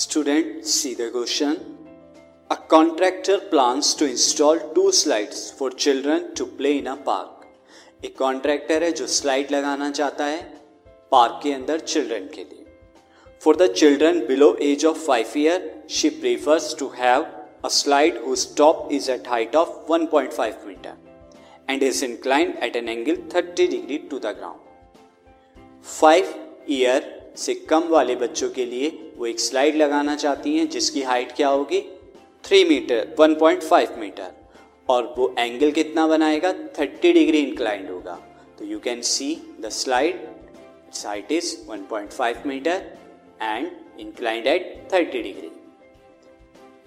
Student, see the question. A contractor plans to install two slides for children to play in a park. एक contractor है जो slide लगाना चाहता है park के अंदर चिल्ड्रन के लिए for the children below age of five year she prefers to have a slide whose top is at height of 1.5 meter and is inclined at an angle 30 degree to the ground. 5 year से कम वाले बच्चों के लिए वो एक slide लगाना चाहती हैं, जिसकी हाइट क्या होगी? Three metre 1.5 metre. और वो एंगल कितना बनाएगा? 30 डिग्री इंक्लाइंड होगा। तो you can see the slide. Its height is 1.5 metre and inclined at 30 degree.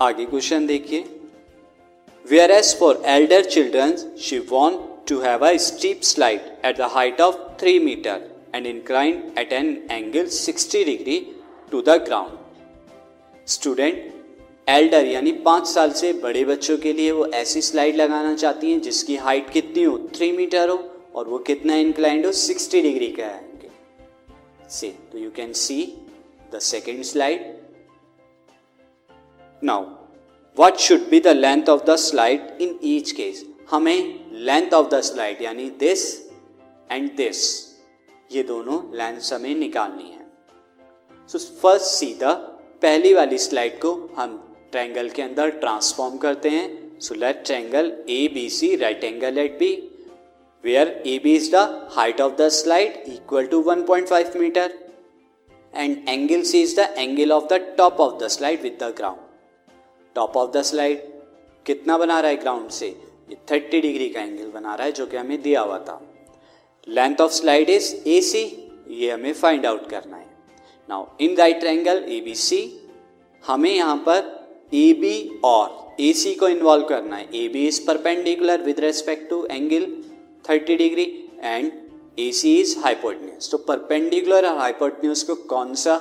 आगे क्वेश्चन देखिए। Whereas for elder children she want to have a steep slide at the height of three metre and incline at an angle 60 degree to the ground student elder यानी पाँच साल से बड़े बच्चों के लिए वो ऐसी स्लाइड लगाना चाहती हैं जिसकी हाइट कितनी हो? थ्री मीटर हो और वो कितना इंक्लाइंड हो? 60 डिग्री का है। से तो you can see the second slide now what should be the length of the slide in each case हमें लेंथ ऑफ़ द स्लाइड यानी दिस एंड दिस ये दोनों लेंथ हमें निकालनी है। सो फ़र्स्ट सीधा पहली वाली स्लाइड को हम ट्रायंगल के अंदर ट्रांसफॉर्म करते हैं। So let triangle A B C right angle at B where A B is the height of the slide equal to 1.5 metre and angle C is the angle of the top of the slide with the ground top of the slide कितना बना रहा है ground से? ये 30 degree का angle बना रहा है जो कि हमें दिया हुआ था। Length of slide is A C ये हमें फाइंड आउट करना है। Now in right angle A B C हमें यहाँ पर ए बी और ए सी को इन्वॉल्व करना है। A B is perpendicular with respect to angle 30 degree and A C is hypotenuse तो परपेंडिकुलर और हाइपोटन्यूस को कौन सा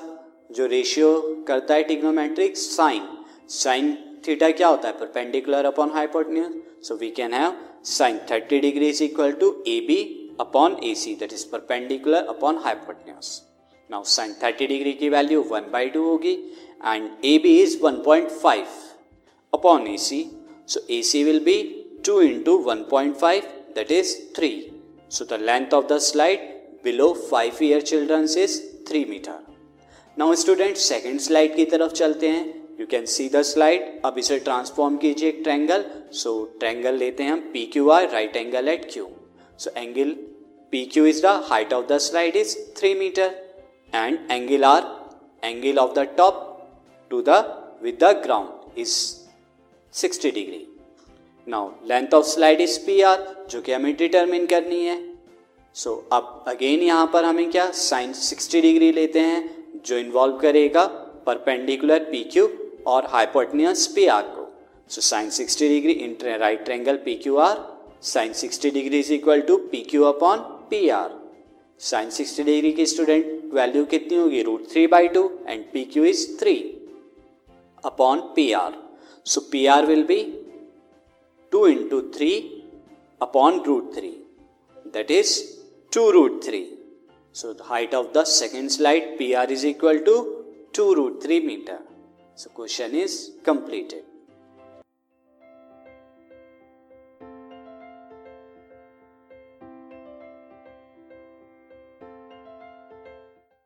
जो रेशियो करता है टिग्नोमेट्रिक साइन साइन थीटा क्या होता है? Perpendicular upon hypotenuse so we can have sine 30 degree is equal to A B upon A C that is perpendicular upon hypotenuse now sine 30 degree की वैल्यू वन बाई टू होगी and A B is 1.5 upon A C so A C will be 2 into 1.5 that is 3 so, the length of the slide below 5 year children is 3 meter. Now student second slide की तरफ़ चलते हैं. You can see the slide अब इसे transform कीजिए एक triangle सो triangle लेते हैं हम P Q R right angle at Q angle P Q is the height of the slide is three metre and angle R angle of the top to the with the ground is sixty degree now length of slide is P R जो कि हमें determine करनी है। So so, अब again यहाँ पर हमें क्या साइन 60 डिग्री लेते हैं जो इन्वॉल्व करेगा परपेंडिकुलर पी क्यू और हाइपोटनियस पी आर को। So sine 60 degree inter right triangle P Q R sine 60 degree is equal to P Q upon P R sine 60 degree की स्टूडेंट वैल्यू कितनी होगी root three by two and P Q is three upon P R so P R will be two into three upon root three that is 2 root 3. So, the height of the second slide PR is equal to 2 root 3 meter. So, question is completed.